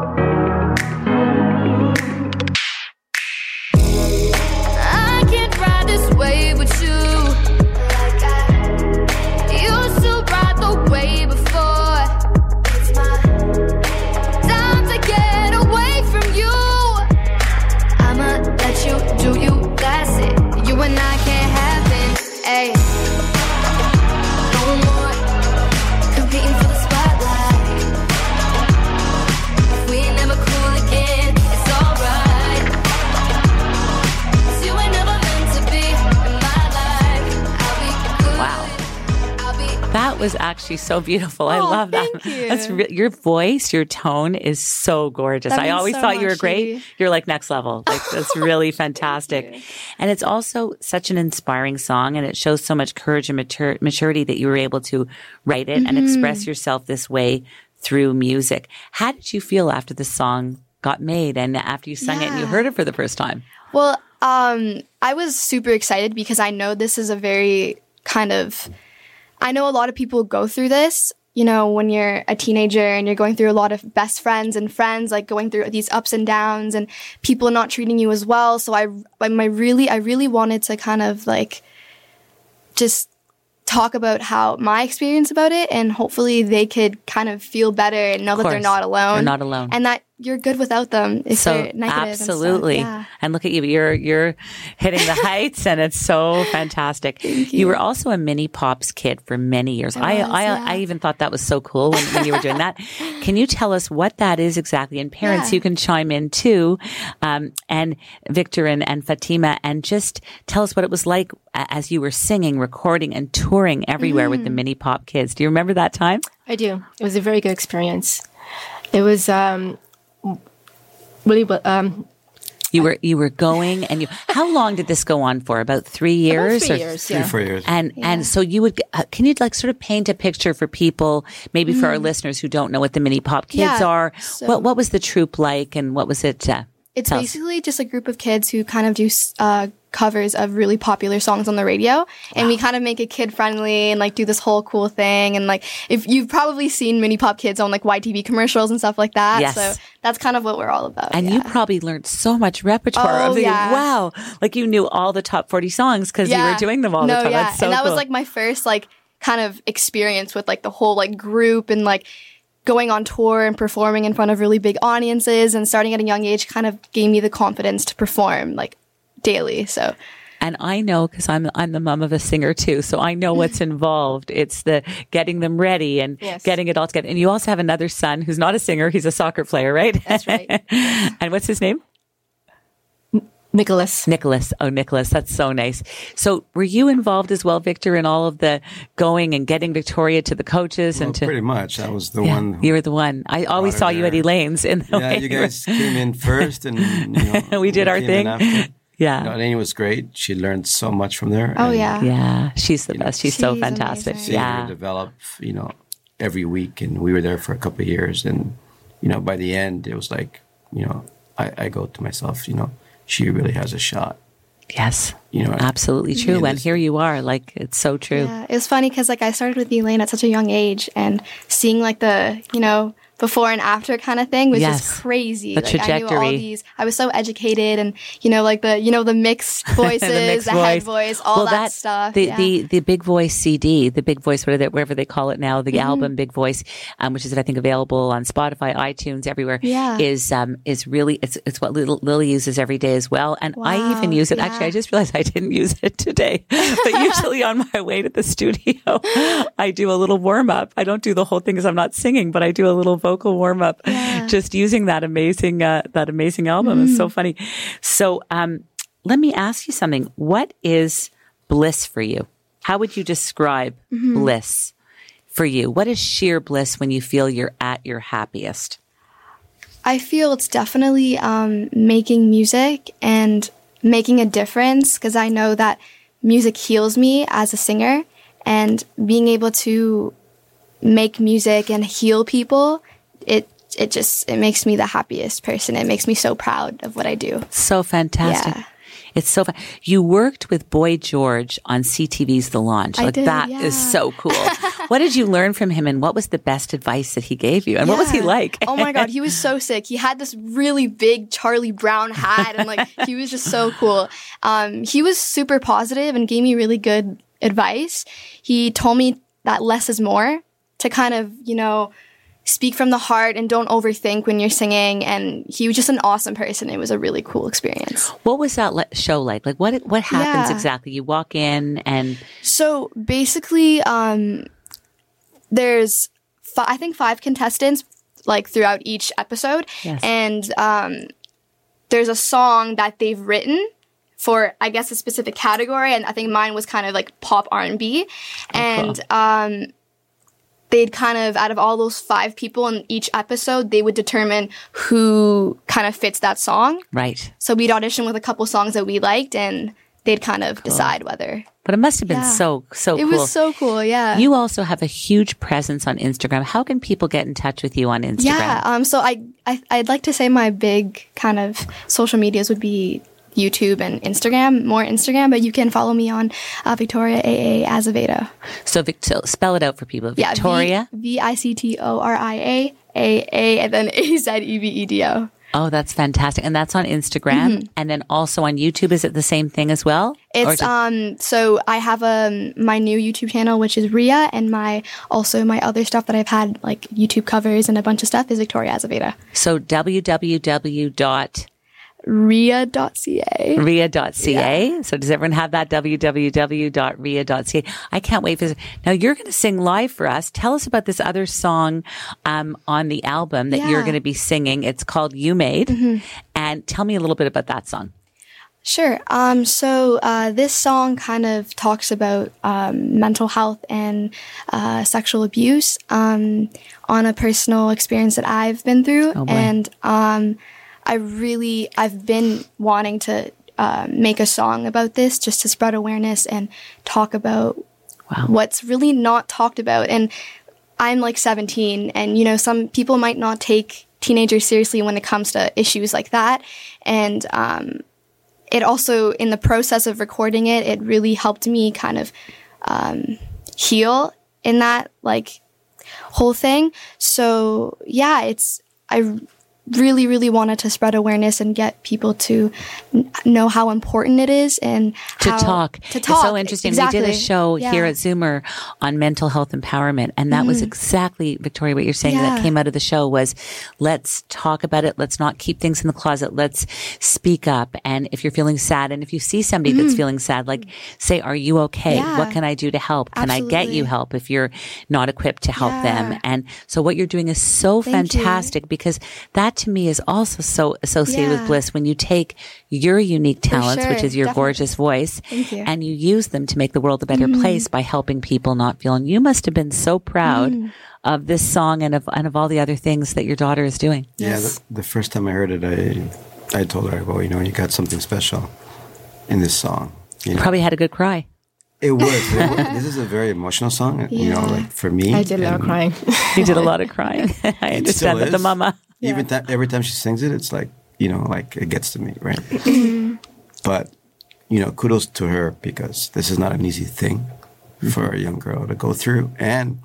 That was actually so beautiful. I Oh, love that. thank you. That's re- your voice, your tone is so gorgeous. I always so thought you were great. You're like next level. Like that's really fantastic. And it's also such an inspiring song and it shows so much courage and matur- maturity that you were able to write it and Mm-hmm. express yourself this way through music. How did you feel after the song got made and after you sung it and you heard it for the first time? Well, um, I was super excited because I know this is a very kind of, I know a lot of people go through this. You know, when you're a teenager and you're going through a lot of best friends and friends, like going through these ups and downs and people not treating you as well. So I, I my really, I really wanted to kind of like just talk about how my experience about it and hopefully they could kind of feel better and know that they're not alone. They're not alone. And that you're good without them if so they're negative and stuff. absolutely Yeah. and look at you you're you're hitting the heights and it's so fantastic you. were also a mini pops kid for many years i was, I, yeah. I even thought that was so cool when, when you were doing that can you tell us what that is exactly and parents Yeah. you can chime in too um, and victor and, and fatima and just tell us what it was like as you were singing recording and touring everywhere with the Mm. mini pop kids do you remember that time I do. It was a very good experience. It was um, really, well- um, You were you were going, and you. How long did this go on for? About three years. three or- years, Three, four years. And and so you would uh, can you like sort of paint a picture for people maybe for our listeners who don't know what the mini pop kids. Yeah, are so- what what was the troop like and what was it uh, It's tell us. basically just a group of kids who kind of do uh, covers of really popular songs on the radio, and we kind of make it kid friendly and like do this whole cool thing. And like, if you've probably seen Mini Pop Kids on like YTV commercials and stuff like that, Yes. so that's kind of what we're all about. and yeah. you probably learned so much repertoire. Oh, thinking, yeah. wow, like you knew all the top 40 songs because you were doing them all no, the time. Yeah. That's so and that cool. was like my first like kind of experience with like the whole like group and like going on tour and performing in front of really big audiences and starting at a young age kind of gave me the confidence to perform like daily. So And I know because I'm I'm the mom of a singer too, so I know what's involved. It's the getting them ready and Yes. getting it all together. And you also have another son who's not a singer; he's a soccer player, right? That's right. and what's his name? Nicholas. Nicholas. Oh, Nicholas, that's so nice. So, were you involved as well, Victor, in all of the going and getting Victoria to the coaches Well, and to? pretty much. I was the Yeah, one. Who, you were the one. I always her saw you at. Elaine's in the yeah, way you guys came in first, and you know, We did our thing. Yeah. You know, Elaine was great. She learned so much from there. oh and yeah. Yeah, she's the best. She's, so fantastic. amazing. seeing her Yeah. develop, you know, every week, and we were there for a couple of years, and you know, by the end, it was like, you know, I, I go to myself, you know, she really has a shot. Yes. You know, Absolutely true. And here you are. Like, it's so true. Yeah, it was funny because like I started with Elaine at such a young age, and seeing like the you know before and after kind of thing was Yes. just crazy. The like I knew all these. I was so educated, and you know like the you know the mixed voices, the, mixed head voice, all Well, that, stuff. The, yeah. the the Big Voice CD, the Big Voice, whatever they, whatever they call it now, the Mm-hmm. album Big Voice, um, which is I think available on Spotify, iTunes, everywhere. Yeah. is um is really it's it's what Lil- Lily uses every day as well, and I even use it. yeah. Actually, I just realized I didn't use it today, but usually on my way to the studio, I do a little warm up. I don't do the whole thing because I'm not singing, but I do a little vocal warm up, just using that amazing uh, that amazing album. It's Mm. so funny. So, um, let me ask you something. What is bliss for you? How would you describe Mm-hmm. bliss for you? What is sheer bliss when you feel you're at your happiest? I feel it's definitely um, making music and making a difference because I know that music heals me as a singer, and being able to make music and heal people, it it just it makes me the happiest person. It makes me so proud of what I do. So fantastic. Yeah. It's so fun. You worked with Boy George on CTV's The Launch. I Like did, that is yeah. so cool. what did you learn from him and what was the best advice that he gave you? And what was he like? oh my god, he was so sick. He had this really big Charlie Brown hat, and like he was just so cool. Um, he was super positive and gave me really good advice. He told me that less is more to kind of you know speak from the heart and don't overthink when you're singing. And he was just an awesome person. It was a really cool experience. What was that le- show like? Like what what happens Yeah. exactly? You walk in and So basically, um, there's fi- I think five contestants like throughout each episode, Yes. and um, there's a song that they've written for I guess a specific category, and I think mine was kind of like pop R and B, and um, they'd kind of out of all those five people in each episode, they would determine who kind of fits that song. right. So we'd audition with a couple songs that we liked, and they'd kind of decide whether But it must have been Yeah. so so it cool. was so cool. Yeah. you also have a huge presence on Instagram. How can people get in touch with you on Instagram? Yeah. Um. So I, I I'd like to say my big kind of social medias would be YouTube and Instagram, more Instagram, but you can follow me on uh, Victoria AA Azevedo. So, so spell it out for people. Yeah. Victoria. V I C T O R I A A A and then A Z E V E D O. oh, that's fantastic. And that's on Instagram. And then also on YouTube. Is it the same thing as well? Mm-hmm. It's um. So I have um my new YouTube channel, which is Ria, and my also my other stuff that I've had like YouTube covers and a bunch of stuff is Victoria Azevedo. so www.ria.ca. Ria.ca. Ria.ca. So does everyone have that? www.ria.ca. I can't wait for this. Now you're going to sing live for us. Tell us about this other song um, on the album that you're Mm-hmm. going to be singing. It's called You Made. And tell me a little bit about that song. Sure. Um, so uh, this song kind of talks about um, mental health and uh, sexual abuse um, on a personal experience that I've been through, boy. and um, I really, I've been wanting to uh, make a song about this just to spread awareness and talk about Wow. what's really not talked about. And I'm like 17, and you know, some people might not take teenagers seriously when it comes to issues like that. And um, it also, in the process of recording it, it really helped me kind of um, heal in that like whole thing. So yeah, it's I really really wanted to spread awareness and get people to n- know how important it is and to how- talk. to talk. It's so interesting. Exactly. We did a show Yeah. here at Zoomer on mental health empowerment, and that was exactly Victoria what you're saying. That Mm-hmm. Came out of the show was let's talk about it. Let's not keep things in the closet. Let's speak up. And if you're feeling sad, and if you see somebody that's feeling sad, like say, "Are you okay? Mm-hmm. Yeah. What can I do to help? Can I get you help if you're not equipped to help them?" And so what you're doing is so Thank you. fantastic because that to me is also so associated with bliss when you take your unique talents, which is your definitely. gorgeous voice, you. and you use them to make the world a better Mm-hmm. place by helping people not feel. And you must have been so proud Mm. of this song and of and of all the other things that your daughter is doing. Yeah, the, the first time I heard it, I I told her, well, you know, you got something special in this song. You know, Probably had a good cry. it was. It was- this is a very emotional song. You know, like for me, I did a lot of crying. You did a lot of crying. I understand that the is. Mama. Even th- every time she sings it, it's like you know, like it gets to me, right? but you know, kudos to her because this is not an easy thing for a young girl to go through and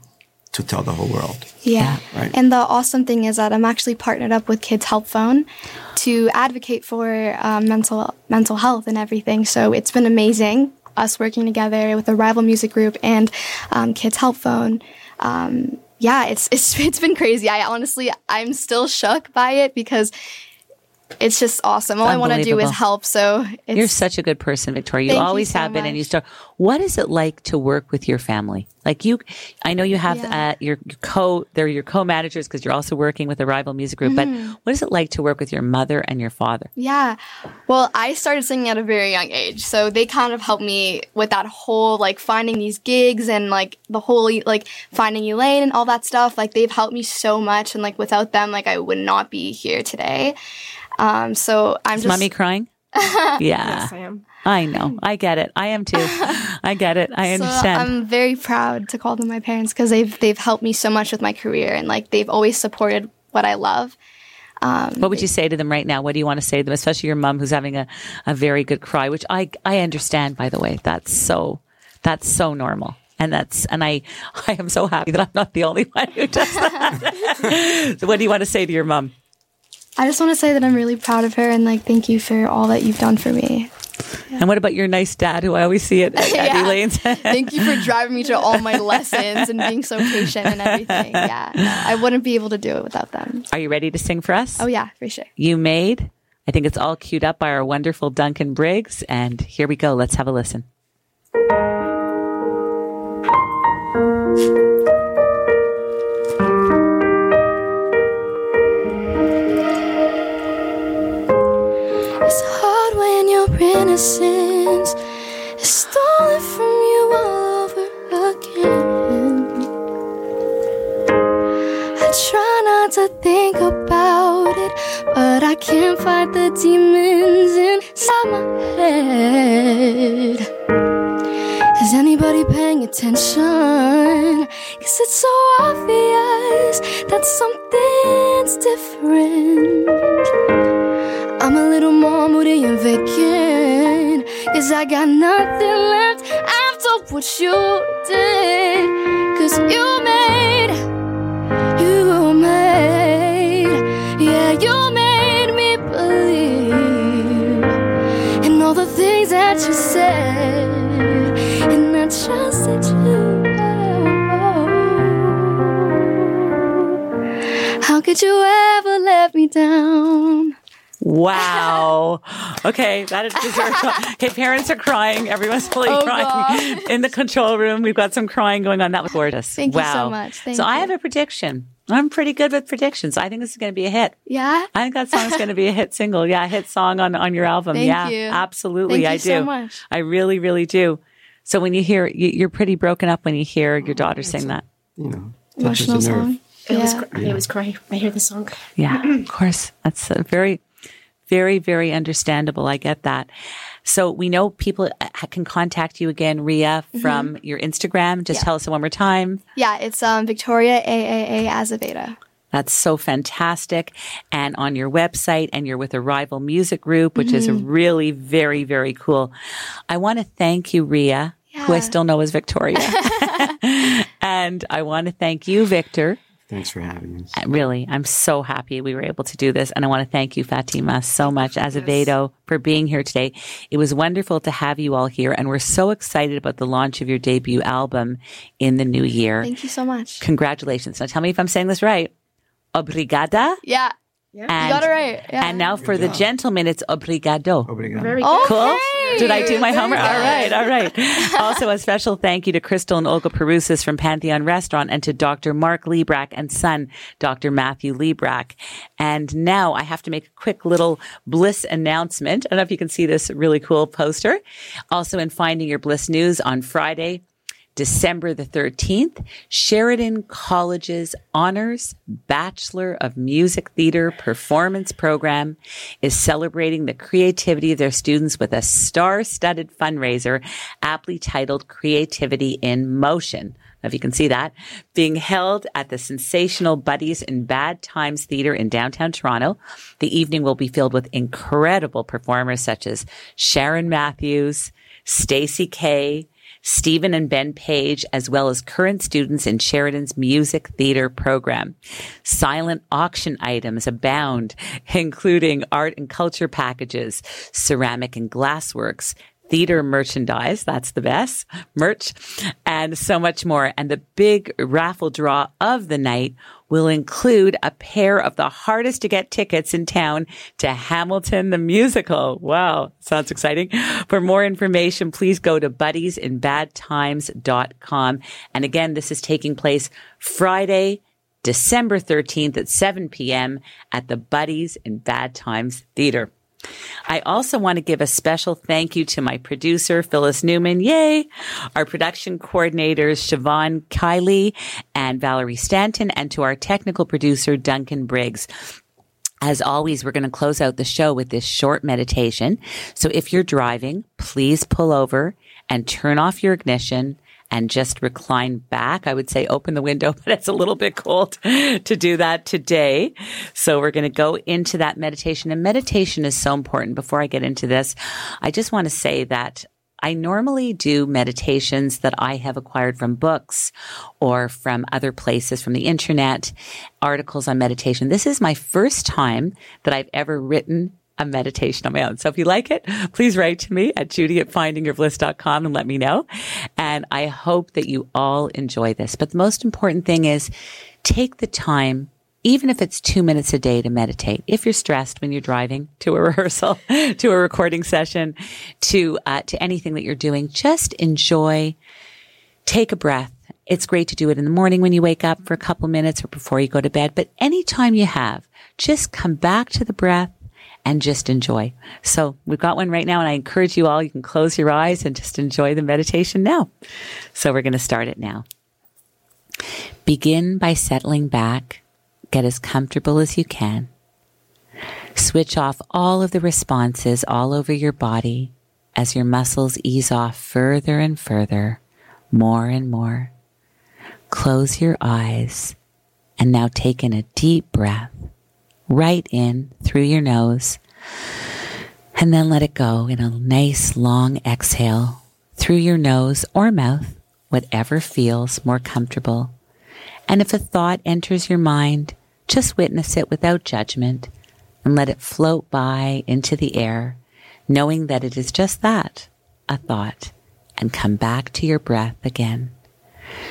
to tell the whole world. Yeah. Right. And the awesome thing is that I'm actually partnered up with Kids Help Phone to advocate for um, mental mental health and everything. So it's been amazing us working together with Arrival Music Group and um, Kids Help Phone. Um, yeah, it's it's it's been crazy. I honestly I'm still shook by it because it's just awesome. All I want to do is help. So it's, You're such a good person, Victoria. You Thank you always so have been, and you start. What is it like to work with your family? Like you, I know you have Yeah. uh, your, co. They're your co-managers because you're also working with the rival music group. Mm-hmm. But what is it like to work with your mother and your father? Yeah. Well, I started singing at a very young age. So they kind of helped me with that whole like finding these gigs and like the whole like finding Elaine and all that stuff. Like they've helped me so much and like without them like I would not be here today. Um so I'm Is just mommy crying? yeah, Yes, I am. I know. I get it. I am too. I get it. I so understand. I'm very proud to call them my parents because they've they've helped me so much with my career and like they've always supported what I love. what would you say to them right now? What do you want to say to them, especially your mom who's having a, a very good cry, which I I understand by the way. That's so that's so normal. And that's and I I am so happy that I'm not the only one who does that. so what do you want to say to your mom? I just want to say that I'm really proud of her and like thank you for all that you've done for me. And what about your nice dad who I always see at, at Yeah. Elaine's? Thank you for driving me to all my lessons and being so patient and everything. Yeah, no, I wouldn't be able to do it without them. Are you ready to sing for us? Oh yeah, for sure. You made. I think it's all queued up by our wonderful Duncan Briggs. And here we go. Let's have a listen. Innocence is stolen from you all over again. I try not to think about it, but I can't fight the demons inside my head. Is anybody paying attention? Cause it's so obvious that something's different. I'm a little more moody and vacant. Cause I got nothing left after what you did. Cause you made, you made, yeah, you made me believe in all the things that you said. And I trusted you. How could you ever let me down? Wow. Okay, that is deserved. Okay, parents are crying. Everyone's really Oh, crying in the control room. We've got some crying going on. That was gorgeous. Thank you so much. Thank so I have a prediction. I'm pretty good with predictions. I think this is going to be a hit. Yeah? I think that song's going to be a hit single. Yeah, a hit song on, on your album. Thank yeah, you. absolutely. Thank I you do. so much. I really, really do. So when you hear, you, you're pretty broken up when you hear your daughter sing that. You know, Emotional song. It was, Yeah. it was crying. I hear the song. Yeah, of course. That's a very, very, very understandable. I get that. So we know people uh, can contact you again, Ria, from your Instagram. Just Yeah. tell us it one more time. Yeah, it's um, Victoria AAA Azevedo. That's so fantastic. And on your website, and you're with Arrival Music Group, which is really very, very cool. I want to thank you, Ria, who I still know as Victoria. and I want to thank you, Victor. Thanks for uh, having us. Really, I'm so happy we were able to do this. And I want to thank you, Fatima, so much, Azevedo, for being here today. It was wonderful to have you all here. And we're so excited about the launch of your debut album in the new year. Thank you so much. Congratulations. Now tell me if I'm saying this right. Obrigada. Yeah. And, you got it right. Yeah. And now for the gentleman, it's obrigado. Obrigado. Very okay. Cool. Did I do my homework? All right, all right. also, a special thank you to Crystal and Olga Perusis from Pantheon Restaurant and to Dr. Mark Librach and son, Dr. Matthew Librach. And now I have to make a quick little bliss announcement. I don't know if you can see this really cool poster. Also in Finding Your Bliss News on Friday, December the 13th, Sheridan College's Honors Bachelor of Music Theater Performance Program is celebrating the creativity of their students with a star-studded fundraiser aptly titled Creativity in Motion. If you can see that, being held at the sensational Buddies in Bad Times Theater in downtown Toronto. The evening will be filled with incredible performers such as Sharron Matthews, Stacey Kay, Stephen and Ben Page, as well as current students in Sheridan's music theater program. Silent auction items abound, including art and culture packages, ceramic and glassworks, theater merchandise. That's the best merch and so much more. And the big raffle draw of the night will include a pair of the hardest to get tickets in town to Hamilton the musical. Wow. Sounds exciting. For more information, please go to buddiesinbadtimes.com. And again, this is taking place Friday, December 13th at 7 p.m. at the Buddies in Bad Times Theater. I also want to give a special thank you to my producer, Phyllis Newman. Yay! Our production coordinators, Siobhan Kiley and Valerie Stanton, and to our technical producer, Duncan Briggs. As always, we're going to close out the show with this short meditation. So if you're driving, please pull over and turn off your ignition and just recline back. I would say open the window, but it's a little bit cold to do that today. So we're going to go into that meditation and meditation is so important. Before I get into this, I just want to say that I normally do meditations that I have acquired from books or from other places, from the internet, articles on meditation. This is my first time that I've ever written a meditation on my own. So if you like it, please write to me at judy at findingyourbliss.com and let me know. And I hope that you all enjoy this. But the most important thing is take the time even if it's two minutes a day to meditate, if you're stressed when you're driving to a rehearsal, to a recording session, to uh, to anything that you're doing, just enjoy. Take a breath. It's great to do it in the morning when you wake up for a couple minutes or before you go to bed. But anytime you have, just come back to the breath and just enjoy. So we've got one right now, and I encourage you all. You can close your eyes and just enjoy the meditation now. So we're going to start it now. Begin by settling back get as comfortable as you can. Switch off all of the responses all over your body as your muscles ease off further and further, more and more. Close your eyes and now take in a deep breath right in through your nose and then let it go in a nice long exhale through your nose or mouth, whatever feels more comfortable. And if a thought enters your mind, just witness it without judgment and let it float by into the air, knowing that it is just that, a thought, and come back to your breath again.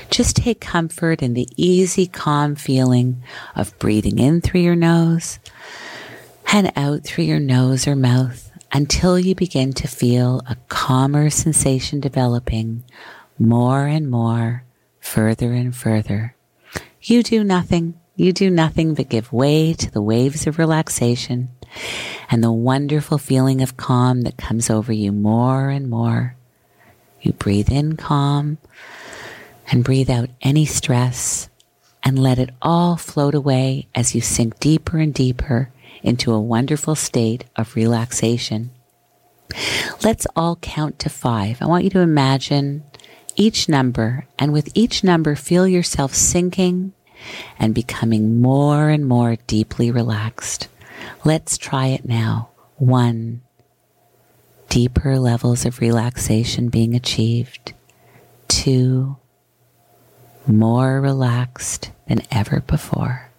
Just take comfort in the easy, calm feeling of breathing in through your nose and out through your nose or mouth until you begin to feel a calmer sensation developing more and more, further and further. You do nothing. You do nothing but give way to the waves of relaxation and the wonderful feeling of calm that comes over you more and more. You breathe in calm and breathe out any stress and let it all float away as you sink deeper and deeper into a wonderful state of relaxation. Let's all count to five. I want you to imagine each number, and with each number, feel yourself sinking and becoming more and more deeply relaxed. Let's try it now. One, deeper levels of relaxation being achieved. Two, more relaxed than ever before.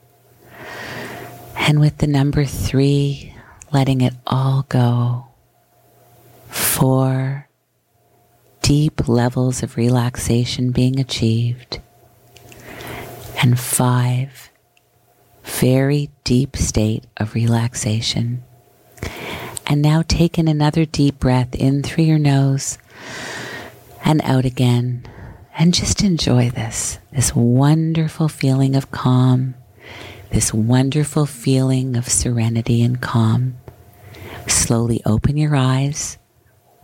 And with the number three, letting it all go. Four, deep levels of relaxation being achieved. And five, very deep state of relaxation. And now take in another deep breath in through your nose and out again. And just enjoy this, this wonderful feeling of calm, this wonderful feeling of serenity and calm. Slowly open your eyes,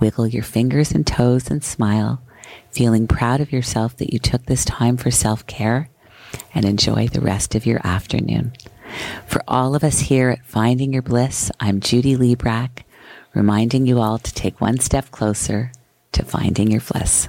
wiggle your fingers and toes and smile, feeling proud of yourself that you took this time for self care and enjoy the rest of your afternoon. For all of us here at Finding Your Bliss, I'm Judy Librach, reminding you all to take one step closer to finding your bliss.